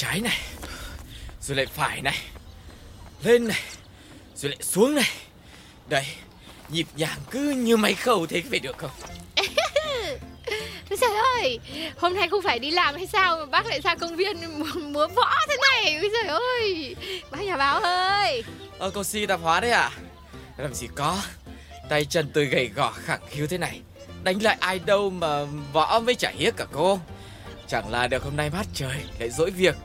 trái này Rồi lại phải này Lên này Rồi lại xuống này. Đây Nhịp nhàng cứ như máy khâu thế phải được không? Ôi trời ơi, hôm nay không phải đi làm hay sao mà bác lại ra công viên múa võ thế này? Ôi trời ơi, bác nhà báo ơi. Ờ cô si tạp hóa đấy à Làm gì có Tay chân tôi gầy gò khẳng khiu thế này. Đánh lại ai đâu mà võ mới chả hiếc cả cô. Chẳng là được hôm nay mát trời Lại dỗi việc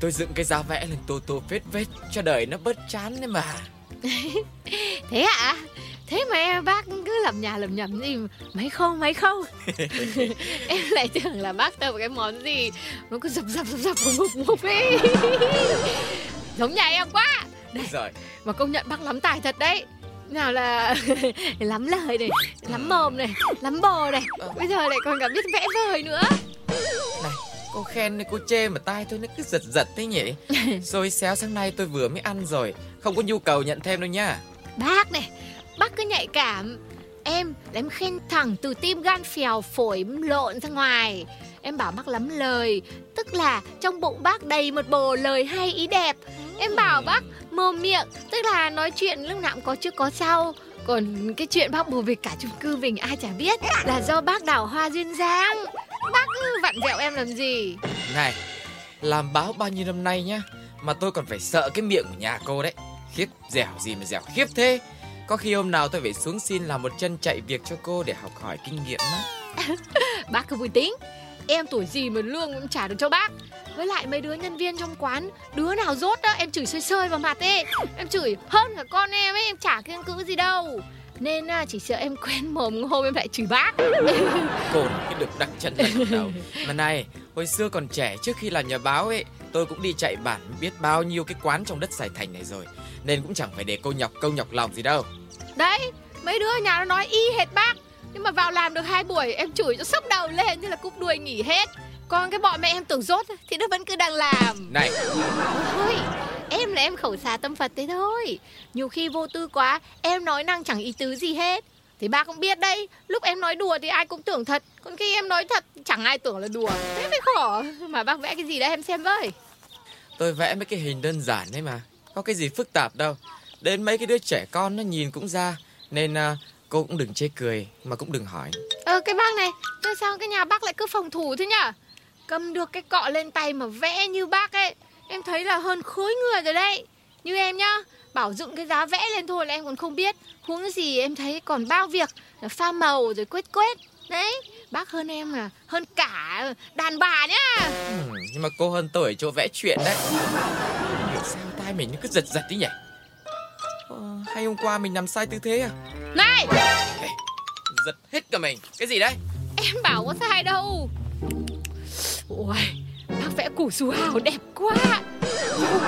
Tôi dựng cái giá vẽ lên tô tô vết vết Cho đời nó bớt chán đấy mà Thế ạ? À? Thế mà em bác cứ lầm nhà lầm nhầm gì Mấy không mấy không Em lại tưởng là bác tập cái món gì Nó cứ dập dập dập dập ngục ngục ấy Giống nhà em quá Đây. Rồi. Mà công nhận bác lắm tài thật đấy nào là lắm lời này lắm mồm này lắm bò này bây giờ lại còn cả biết vẽ vời nữa này cô khen cô chê mà tai tôi nó cứ giật giật thế nhỉ? Rồi xéo sáng nay tôi vừa mới ăn rồi. Không có nhu cầu nhận thêm đâu nha. Bác này bác cứ nhạy cảm. Em là em khen thẳng từ tim gan phèo phổi lộn ra ngoài. Em bảo bác lắm lời tức là trong bụng bác đầy một bồ lời hay ý đẹp. Em bảo bác mồm miệng tức là nói chuyện lúc nào cũng có trước có sau còn cái chuyện bác bồ về cả chung cư mình ai chả biết là do bác đào hoa duyên dáng. Bác cứ vặn vẹo em làm gì? Này làm báo bao nhiêu năm nay nhá mà tôi còn phải sợ cái miệng của nhà cô đấy. Khiếp dẻo gì mà dẻo khiếp thế. Có khi hôm nào tôi phải xuống xin làm một chân chạy việc cho cô để học hỏi kinh nghiệm đó bác cứ vui tính. Em tuổi gì mà lương cũng trả được cho bác với lại mấy đứa nhân viên trong quán đứa nào rốt đó em chửi sơi sơi vào mặt ấy. Em chửi hơn cả con em ấy em chả kiêng cữ gì đâu. Nên à, chỉ sợ em quen mồm hôm em lại chửi bác. Cô cái được đặt chân lần đầu. Mà này hồi xưa còn trẻ trước khi làm nhà báo ấy tôi cũng đi chạy bản biết bao nhiêu cái quán trong đất sài thành này rồi. Nên cũng chẳng phải để cô nhọc công nhọc lòng gì đâu. Đấy mấy đứa nhà nó nói y hệt bác. Nhưng mà vào làm được hai buổi em chửi cho sốc đầu lên như là cúp đuôi nghỉ hết còn cái bọn mẹ em tưởng rốt thì nó vẫn cứ đang làm. Này. Thôi Em là em khẩu xà tâm Phật thế thôi. Nhiều khi vô tư quá Em nói năng chẳng ý tứ gì hết. Thì ba cũng biết đấy Lúc em nói đùa thì ai cũng tưởng thật. Còn khi em nói thật chẳng ai tưởng là đùa. Thế mới khổ. Mà bác vẽ cái gì đấy em xem với. Tôi vẽ mấy cái hình đơn giản đấy mà Có cái gì phức tạp đâu. Đến mấy cái đứa trẻ con nó nhìn cũng ra Nên uh, cô cũng đừng chê cười Mà cũng đừng hỏi. Ờ cái bác này Sao cái nhà bác lại cứ phòng thủ thế nhở Cầm được cái cọ lên tay mà vẽ như bác ấy. Em thấy là hơn khối người rồi đấy. Như em nhá Bảo dựng cái giá vẽ lên thôi là em còn không biết. Huống gì em thấy còn bao việc là Pha màu rồi quét quét. Đấy Bác hơn em là hơn cả đàn bà nhá. Ừ, Nhưng mà cô hơn tôi ở chỗ vẽ chuyện đấy. Sao tai mình nó cứ giật giật đi nhỉ. Ờ, Hay hôm qua mình nằm sai tư thế à? Này! Giật hết cả mình. Cái gì đấy? Em bảo có sai đâu Ôi, bác vẽ củ su hào đẹp quá.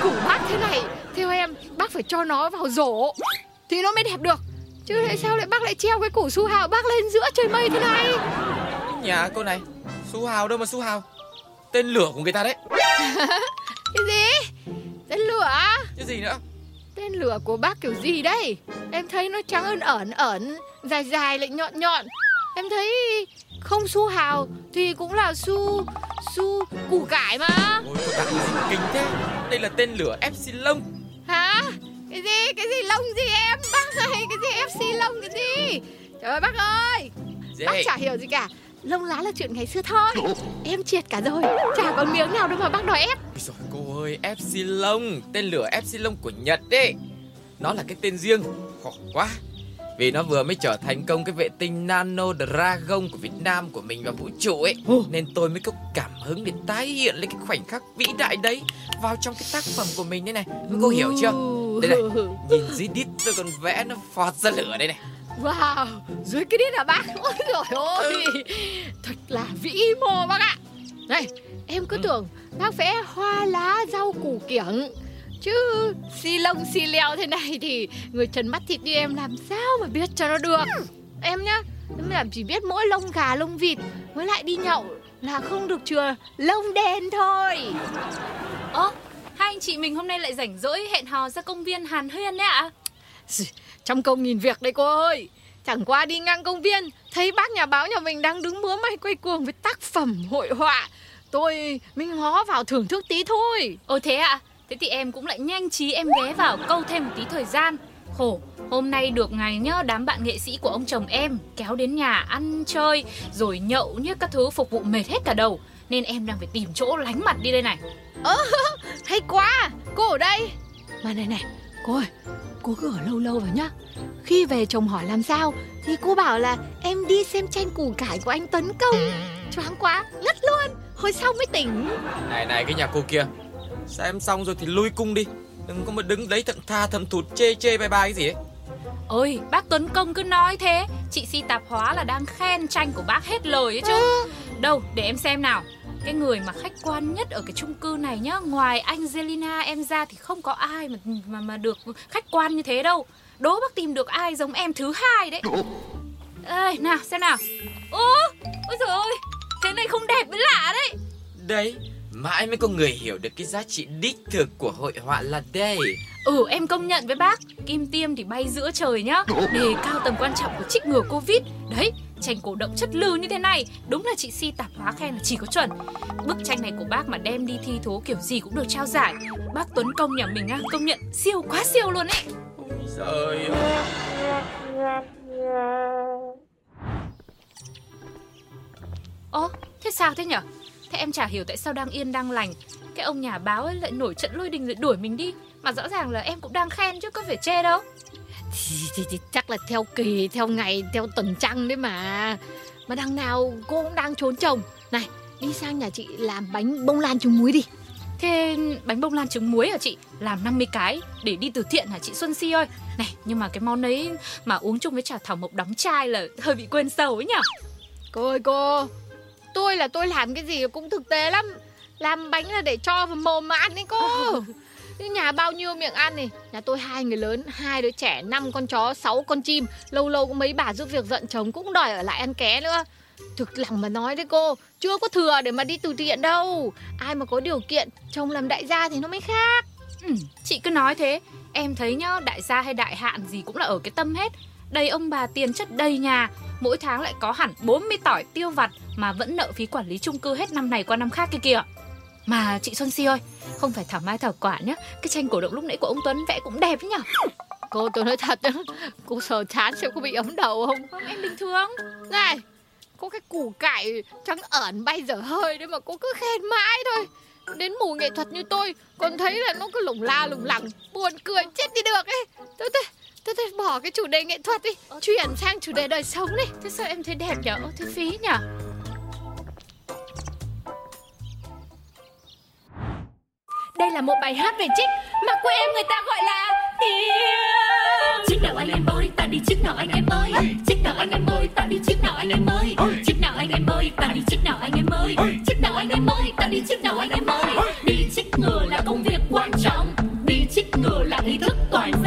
Củ bác thế này Theo em, bác phải cho nó vào rổ Thì nó mới đẹp được. Chứ tại sao lại bác lại treo cái củ su hào bác lên giữa trời mây thế này? Nhà cô này Su hào đâu mà su hào? Tên lửa của người ta đấy. Cái gì? Tên lửa? Cái gì nữa? Tên lửa của bác kiểu gì đây? Em thấy nó trắng ẩn ẩn ẩn Dài dài lại nhọn nhọn. Em thấy không su hào thì cũng là su su củ cải mà. Ôi kinh thế. Đây là tên lửa epsilon. Hả? Cái gì? Cái gì lông gì em? Bác ơi cái gì epsilon cái gì? Trời ơi bác ơi. Dễ. bác chả hiểu gì cả. Lông lá là chuyện ngày xưa thôi. Em triệt cả rồi. Chả còn miếng nào đâu mà bác đòi ép. Rồi cô ơi epsilon. Tên lửa epsilon của nhật đấy nó là cái tên riêng. Khổ quá vì nó vừa mới trở thành công cái vệ tinh Nano Dragon của Việt Nam của mình vào vũ trụ ấy Nên tôi mới có cảm hứng để tái hiện lên cái khoảnh khắc vĩ đại đấy Vào trong cái tác phẩm của mình đây này Cô hiểu chưa? Đây này, nhìn dưới đít tôi còn vẽ nó phọt ra lửa đây này Wow, dưới cái đít à bác? Ôi trời ơi, ừ. thật là vĩ mô bác ạ Này, em cứ ừ. tưởng bác vẽ hoa lá rau củ kiểng Chứ xi lông xi leo thế này thì người trần mắt thịt như em làm sao mà biết cho nó được? Em nhá, em làm chỉ biết mỗi lông gà lông vịt Với lại đi nhậu là không được chừa lông đen thôi. Ơ, hai anh chị mình hôm nay lại rảnh rỗi hẹn hò ra công viên Hàn Huyên đấy ạ. Trong công nhìn việc đây cô ơi. Chẳng qua đi ngang công viên Thấy bác nhà báo nhà mình đang đứng múa may quay cuồng với tác phẩm hội họa. Tôi mới ngó vào thưởng thức tí thôi. Ồ thế ạ. à? Thế thì em cũng lại nhanh trí em ghé vào câu thêm một tí thời gian Khổ, hôm nay được ngày nhá đám bạn nghệ sĩ của ông chồng em kéo đến nhà ăn chơi rồi nhậu như các thứ phục vụ mệt hết cả đầu nên em đang phải tìm chỗ lánh mặt đi đây này. Ơ, hay quá, cô ở đây. Mà này này, cô ơi, cô cứ ở lâu lâu vào nhá. Khi về chồng hỏi làm sao thì cô bảo là em đi xem tranh củ cải của anh Tấn Công. Choáng quá, ngất luôn. Hồi sau mới tỉnh. Này này cái nhà cô kia, xem xong rồi thì lui cung đi. Đừng có mà đứng đấy thận tha thầm thụt chê chê bài bài cái gì ấy. Ôi, bác Tuấn Công cứ nói thế. Chị si tạp hóa là đang khen tranh của bác hết lời ấy chứ. Đâu, để em xem nào. Cái người mà khách quan nhất ở cái chung cư này nhá Ngoài anh Zelina em ra thì không có ai mà mà mà được khách quan như thế đâu. Đố bác tìm được ai giống em thứ hai đấy. Ê, nào, xem nào. Ô, ôi trời ơi Thế này không đẹp mới lạ đấy. Đấy, mãi mới có người hiểu được cái giá trị đích thực của hội họa là đây. Ừ em công nhận với bác Kim tiêm thì bay giữa trời nhá. Đề cao tầm quan trọng của trích ngừa Covid. Đấy tranh cổ động chất lư như thế này. Đúng là chị Si tạp hóa khen là chỉ có chuẩn. Bức tranh này của bác mà đem đi thi thố kiểu gì cũng được trao giải. Bác Tuấn Công nhà mình á công nhận siêu quá siêu luôn ấy. Trời ơi. Ồ thế sao thế nhở Thế em chả hiểu tại sao đang yên đang lành Cái ông nhà báo ấy lại nổi trận lôi đình rồi đuổi mình đi Mà rõ ràng là em cũng đang khen chứ có phải chê đâu thì, thì, thì chắc là theo kỳ, theo ngày, theo tuần trăng đấy mà Mà đằng nào cô cũng đang trốn chồng Này, đi sang nhà chị làm bánh bông lan trứng muối đi Thế bánh bông lan trứng muối hả chị? Làm 50 cái để đi từ thiện hả chị Xuân Si ơi? Này, nhưng mà cái món ấy mà uống chung với trà thảo mộc đóng chai là hơi bị quên sầu ấy nhở? Cô ơi cô Tôi là tôi làm cái gì cũng thực tế lắm. Làm bánh là để cho vào mồm mà ăn đấy cô. Nhà bao nhiêu miệng ăn này? Nhà tôi hai người lớn, hai đứa trẻ, năm con chó, sáu con chim. Lâu lâu cũng mấy bà giúp việc giận chồng cũng đòi ở lại ăn ké nữa. Thực lòng mà nói đấy cô Chưa có thừa để mà đi từ thiện đâu. Ai mà có điều kiện Chồng làm đại gia thì nó mới khác. Ừ, chị cứ nói thế. Em thấy nhá, đại gia hay đại hạn gì cũng là ở cái tâm hết. Đầy ông bà tiền chất đầy nhà Mỗi tháng lại có hẳn 40 tỏi tiêu vặt Mà vẫn nợ phí quản lý chung cư hết năm này qua năm khác kia kìa. Mà chị Xuân Si ơi Không phải thảo mai thảo quả nhá Cái tranh cổ động lúc nãy của ông Tuấn vẽ cũng đẹp nhở Cô tôi nói thật Cô sờ chán xem có bị ấm đầu không? Không, em bình thường. Này Có cái củ cải trắng ẩn bay dở hơi đấy mà cô cứ khen mãi thôi. Đến mù nghệ thuật như tôi Còn thấy là nó cứ lủng la lủng lẳng Buồn cười chết đi được ấy. Thôi thôi Thôi, thôi bỏ cái chủ đề nghệ thuật đi Chuyển sang chủ đề đời sống đi Thế sao em thấy đẹp nhở? Ô, thế phí nhở? Đây là một bài hát về trích mà quê em người ta gọi là yêu. Trích nào anh em ơi, ta đi trích nào anh em ơi. Trích nào anh em ơi, ta đi trích nào anh em ơi. Trích nào anh em ơi, ta đi trích nào anh em ơi. Trích nào anh em ơi, ta đi trích nào anh em ơi. Đi trích ngừa là công việc quan trọng. Đi trích ngừa là ý thức toàn dân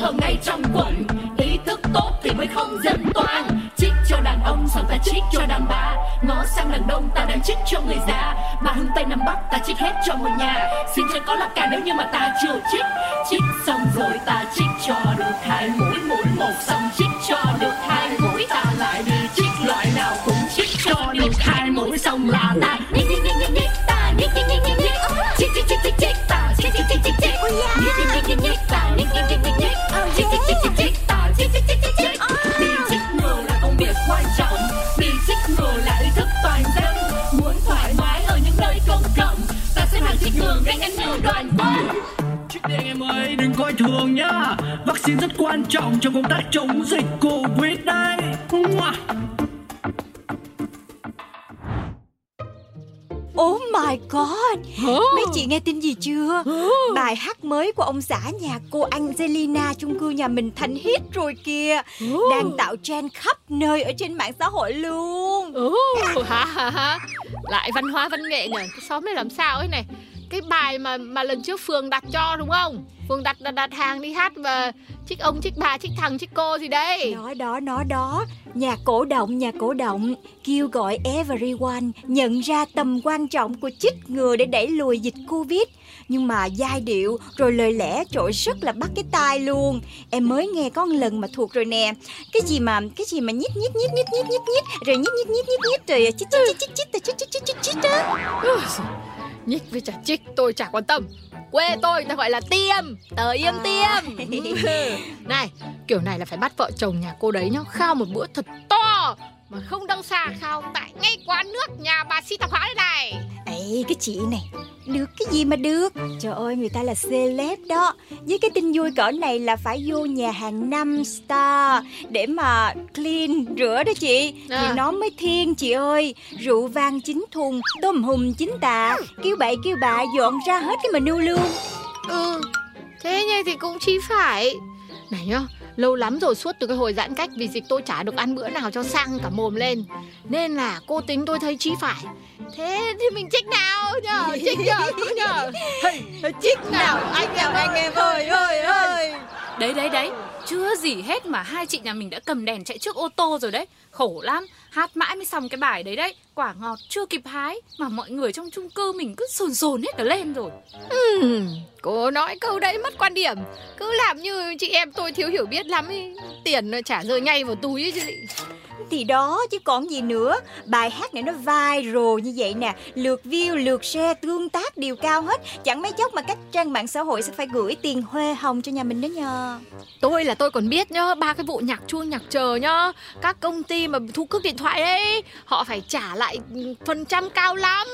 thờ ngay trong quận Ý thức tốt thì mới không dân toàn. chích cho đàn ông xong ta chích cho đàn bà. Ngó sang đàn đông ta đang chích cho người già. Ba hướng tây nam bắc ta chích hết cho một nhà. Xin cho có là cả nếu như mà ta chưa chích chích xong rồi ta chích cho được hai mũi mũi một xong chích cho được hai mũi ta lại đi chích loại nào cũng chích cho được hai mũi xong là ta coi thường nhá. Vaccine rất quan trọng trong công tác chống dịch Covid đây. Oh my god. Mấy chị nghe tin gì chưa? Bài hát mới của ông xã nhà cô Angelina chung cư nhà mình thành hit rồi kìa. Đang tạo trend khắp nơi ở trên mạng xã hội luôn. Ồ, hả? Hả? Hả? Lại văn hóa văn nghệ Cái xóm này làm sao ấy này cái bài mà mà lần trước Phường đặt cho đúng không? Phường đặt đặt, đặt hàng đi hát và chích ông, chích bà, chích thằng, chích cô gì đấy. Đó đó nó đó Nhà cổ động nhà cổ động Kêu gọi everyone Nhận ra tầm quan trọng của chích ngừa Để đẩy lùi dịch Covid Nhưng mà giai điệu rồi lời lẽ trội rất là bắt cái tai luôn Em mới nghe có một lần mà thuộc rồi nè Cái gì mà Cái gì mà nhít nhít nhít nhít nhít nhít nhít Rồi nhít nhít nhít nhít nhít Rồi chích chích chích chích chích chích chích chích chích chích Nhích với chả trích tôi chả quan tâm. Quê tôi người ta gọi là tiêm Tờ yêm À. tiêm. Này kiểu này là phải bắt vợ chồng nhà cô đấy nhá Khao một bữa thật to Mà không đăng xa khao tại ngay quán nước nhà bà si tạp hóa đây này. Ê cái chị này Được cái gì mà được? Trời ơi người ta là celeb đó. Với cái tin vui cỡ này là phải vô nhà hàng 5 star Để mà clean rửa đó chị. À. Thì nó mới thiên chị ơi. Rượu vang chín thùng Tôm hùm chín tạ. Kêu bậy kêu bạ dọn ra hết cái menu luôn. Ừ Thế như thì cũng chỉ phải. Này nhá Lâu lắm rồi suốt từ cái hồi giãn cách Vì dịch tôi chả được ăn bữa nào cho sang cả mồm lên. Nên là cô tính tôi thấy chí phải. Thế thì mình trích nào? Nhờ Trích nhờ cô nhờ. Hey, Trích nào? Anh em anh em ơi ơi ơi. Đấy đấy đấy. Chưa gì hết mà hai chị nhà mình đã cầm đèn chạy trước ô tô rồi đấy. Khổ lắm. Hát mãi mới xong cái bài đấy đấy Quả ngọt chưa kịp hái Mà mọi người trong chung cư mình cứ sồn sồn hết cả lên rồi. Ừm, Cô nói câu đấy mất quan điểm. Cứ làm như chị em tôi thiếu hiểu biết lắm ý. Tiền nó trả rơi ngay vào túi ấy chứ gì. Thì đó chứ còn gì nữa. Bài hát này nó viral như vậy nè. Lượt view, lượt share, tương tác đều cao hết. Chẳng mấy chốc mà các trang mạng xã hội sẽ phải gửi tiền huê hồng cho nhà mình đó nhờ. Tôi là tôi còn biết nhá Ba cái vụ nhạc chuông nhạc chờ nhá Các công ty mà thu cước điện thoại đấy Họ phải trả lại phần trăm cao lắm.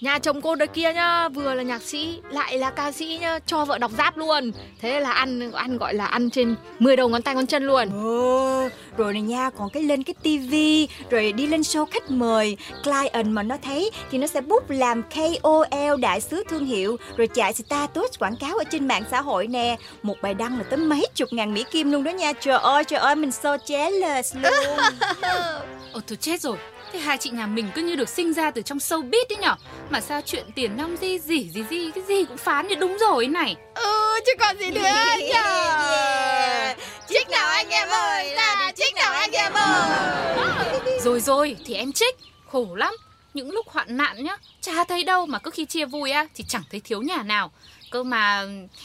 Nhà chồng cô đây kia nhá Vừa là nhạc sĩ Lại là ca sĩ nhá Cho vợ đọc giáp luôn. Thế là ăn ăn gọi là ăn trên 10 đầu ngón tay ngón chân luôn. Ồ, rồi này nha, còn cái lên cái tivi Rồi đi lên show khách mời Client mà nó thấy Thì nó sẽ book làm KOL đại sứ thương hiệu Rồi chạy status quảng cáo ở trên mạng xã hội nè. Một bài đăng là tới mấy chục ngàn Mỹ Kim luôn đó nha. Trời ơi, trời ơi, mình so jealous luôn Ồ tôi chết rồi. Thế hai chị nhà mình cứ như được sinh ra từ trong showbiz đấy nhở? Mà sao chuyện tiền nong gì gì gì gì Cái gì cũng phán như đúng rồi này. Ừ chứ còn gì nữa nhờ Trích nào anh em ơi Là trích nào anh em ơi. Rồi rồi thì em trích Khổ lắm. Những lúc hoạn nạn nhá Chả thấy đâu mà cứ khi chia vui á Thì chẳng thấy thiếu nhà nào. Cơ mà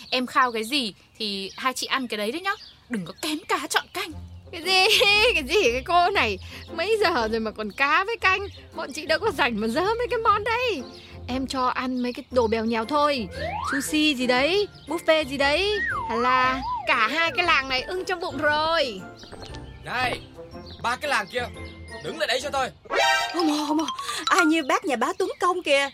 em khao cái gì Thì hai chị ăn cái đấy đấy nhá. Đừng có kén cá chọn canh cái gì? Cái gì? Cái cô này mấy giờ rồi mà còn cá với canh? Bọn chị đâu có rảnh mà dơ mấy cái món đây em cho ăn mấy cái đồ bèo nhèo thôi. Sushi gì đấy buffet gì đấy. Hay là cả hai cái làng này ưng trong bụng rồi. Này ba cái làng kia đứng lại đấy cho tôi. Không không. Ai như bác nhà bá tuấn công kìa?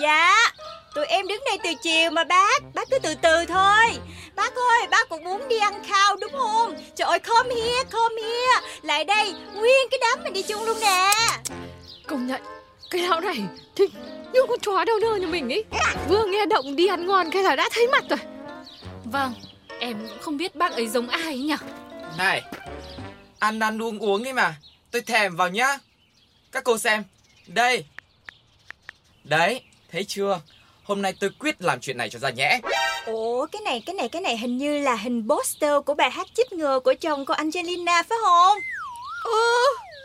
Dạ. Tụi em đứng đây từ chiều mà bác. Bác cứ từ từ thôi. Bác ơi bác cũng muốn đi ăn khao đúng không? Trời ơi come here come here Lại đây Nguyên cái đám mình đi chung luôn nè. Công nhận Cái lão này thì như con chó đâu nơ như mình ấy Vừa nghe động đi ăn ngon cái là đã thấy mặt rồi. Vâng Em cũng không biết bác ấy giống ai ấy nhở Này Ăn ăn uống uống ấy mà. Tôi thèm vào nhá. Các cô xem. Đây. Đấy Thấy chưa Hôm nay tôi quyết làm chuyện này cho ra nhẽ Ủa cái này cái này cái này hình như là hình poster của bài hát chích ngừa của chồng cô Angelina phải không? Ừ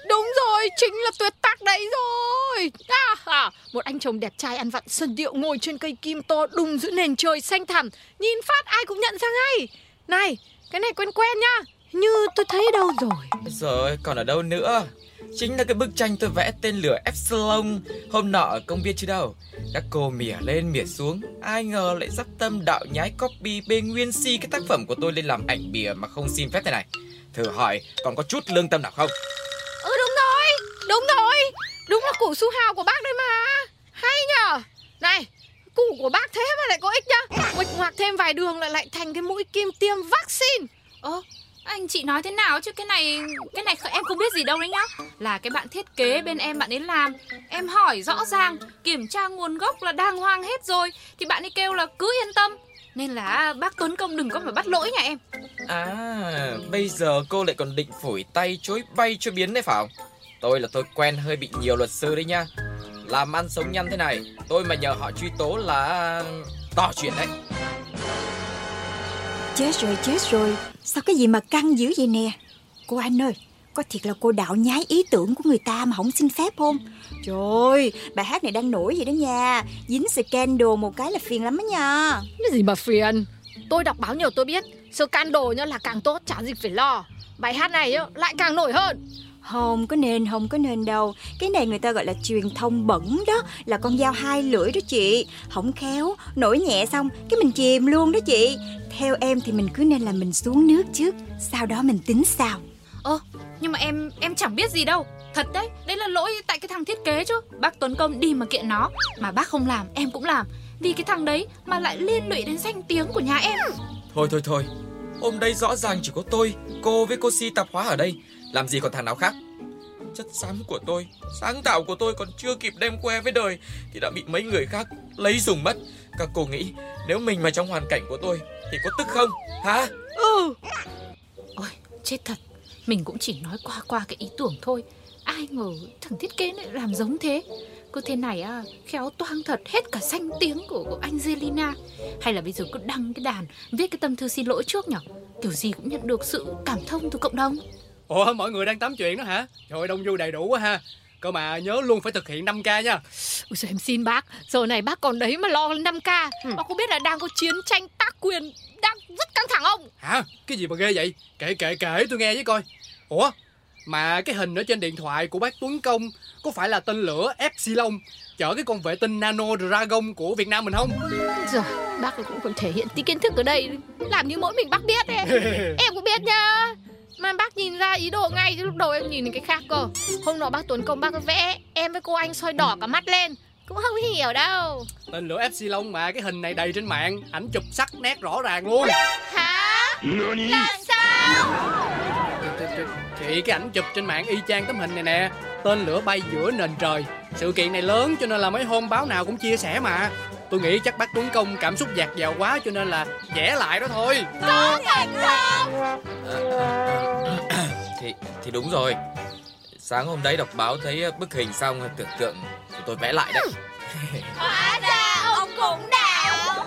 Đúng rồi, chính là tuyệt tác đấy rồi. À, à, Một anh chồng đẹp trai ăn vặn sân điệu ngồi trên cây kim to đùng giữa nền trời xanh thẳm. Nhìn phát ai cũng nhận ra ngay. Này, cái này quen quen nhá Như tôi thấy đâu rồi. Rồi còn ở đâu nữa Chính là cái bức tranh tôi vẽ tên lửa Epsilon. Hôm nọ ở công viên chứ đâu? Các cô mỉa lên mỉa xuống. Ai ngờ lại dắp tâm đạo nhái copy bê nguyên si cái tác phẩm của tôi lên làm ảnh bìa mà không xin phép thế này. Thử hỏi còn có chút lương tâm nào không? Ừ đúng rồi, đúng rồi. Đúng là củ su hào của bác đấy mà. Hay nhở Này, củ của bác thế mà lại có ích nhá Nguệch ngoạc thêm vài đường lại lại thành cái mũi kim tiêm vaccine. Ơ anh chị nói thế nào chứ? Cái này cái này em không biết gì đâu đấy nhá. Là cái bạn thiết kế bên em bạn ấy làm. Em hỏi rõ ràng, kiểm tra nguồn gốc là đang hoang hết rồi. Thì bạn ấy kêu là cứ yên tâm. Nên là bác Tuấn Công đừng có mà bắt lỗi nhà em. À bây giờ cô lại còn định phủi tay chối bay cho biến đấy phải không Tôi là tôi quen hơi bị nhiều luật sư đấy nha. Làm ăn sống nhăn thế này, Tôi mà nhờ họ truy tố là to chuyện đấy. Chết rồi chết rồi. Sao cái gì mà căng dữ vậy nè? Cô anh ơi Có thiệt là cô đạo nhái ý tưởng của người ta mà không xin phép không? Trời ơi Bài hát này đang nổi vậy đó nha. Dính scandal một cái là phiền lắm đó nha. Cái gì mà phiền? Tôi đọc báo nhiều tôi biết Scandal nhá là càng tốt chả gì phải lo. Bài hát này nhá, lại càng nổi hơn. Không có nên không có nên đâu Cái này người ta gọi là truyền thông bẩn đó Là con dao hai lưỡi đó chị Không khéo Nổi nhẹ xong Cái mình chìm luôn đó chị Theo em thì mình cứ nên là mình xuống nước trước Sau đó mình tính sao Ơ, nhưng mà em em chẳng biết gì đâu. Thật đấy, đấy là lỗi tại cái thằng thiết kế chứ. Bác Tuấn Công đi mà kiện nó, mà bác không làm, em cũng làm. Vì cái thằng đấy mà lại liên lụy đến danh tiếng của nhà em. Thôi thôi thôi Hôm đây rõ ràng chỉ có tôi Cô với cô si tạp hóa ở đây làm gì còn thằng nào khác Chất xám của tôi Sáng tạo của tôi còn chưa kịp đem que với đời Thì đã bị mấy người khác lấy dùng mất Các cô nghĩ Nếu mình mà trong hoàn cảnh của tôi Thì có tức không Hả ừ. Ôi, chết thật. Mình cũng chỉ nói qua qua cái ý tưởng thôi. Ai ngờ thằng thiết kế lại làm giống thế. Cứ thế này à, khéo toang thật hết cả danh tiếng của, của Angelina. Hay là bây giờ cứ đăng cái đàn, viết cái tâm thư xin lỗi trước nhở? Kiểu gì cũng nhận được sự cảm thông từ cộng đồng. Ủa mọi người đang tám chuyện đó hả? Trời ơi đông vui đầy đủ quá ha Cơ mà nhớ luôn phải thực hiện 5K nha Ôi giời, em xin bác Giờ này bác còn đấy mà lo 5K Bác có biết là đang có chiến tranh tác quyền Đang rất căng thẳng không Hả? Cái gì mà ghê vậy? Kể kể kể tôi nghe với coi Ủa? Mà cái hình ở trên điện thoại của bác Tuấn Công Có phải là tên lửa Epsilon Chở cái con vệ tinh Nano Dragon của Việt Nam mình không? Rồi bác cũng còn thể hiện tí kiến thức ở đây Làm như mỗi mình bác biết ấy. Em cũng biết nhá Mà bác nhìn ra ý đồ ngay chứ lúc đầu em nhìn đến cái khác cơ. Hôm nọ bác Tuấn Công bác vẽ Em với cô anh soi đỏ cả mắt lên. Cũng không hiểu đâu. Tên lửa Epsilon mà cái hình này đầy trên mạng Ảnh chụp sắc nét rõ ràng luôn. Hả? Là sao? Chị cái ảnh chụp trên mạng y chang tấm hình này nè. Tên lửa bay giữa nền trời. Sự kiện này lớn cho nên là mấy hôm báo nào cũng chia sẻ mà Tôi nghĩ chắc bác Tuấn Công cảm xúc dạt dào quá cho nên là vẽ lại đó thôi. Thì thì đúng rồi. Sáng hôm đấy đọc báo thấy bức hình xong Tưởng tượng thì tôi vẽ lại đấy. Hóa ra ông cũng đạo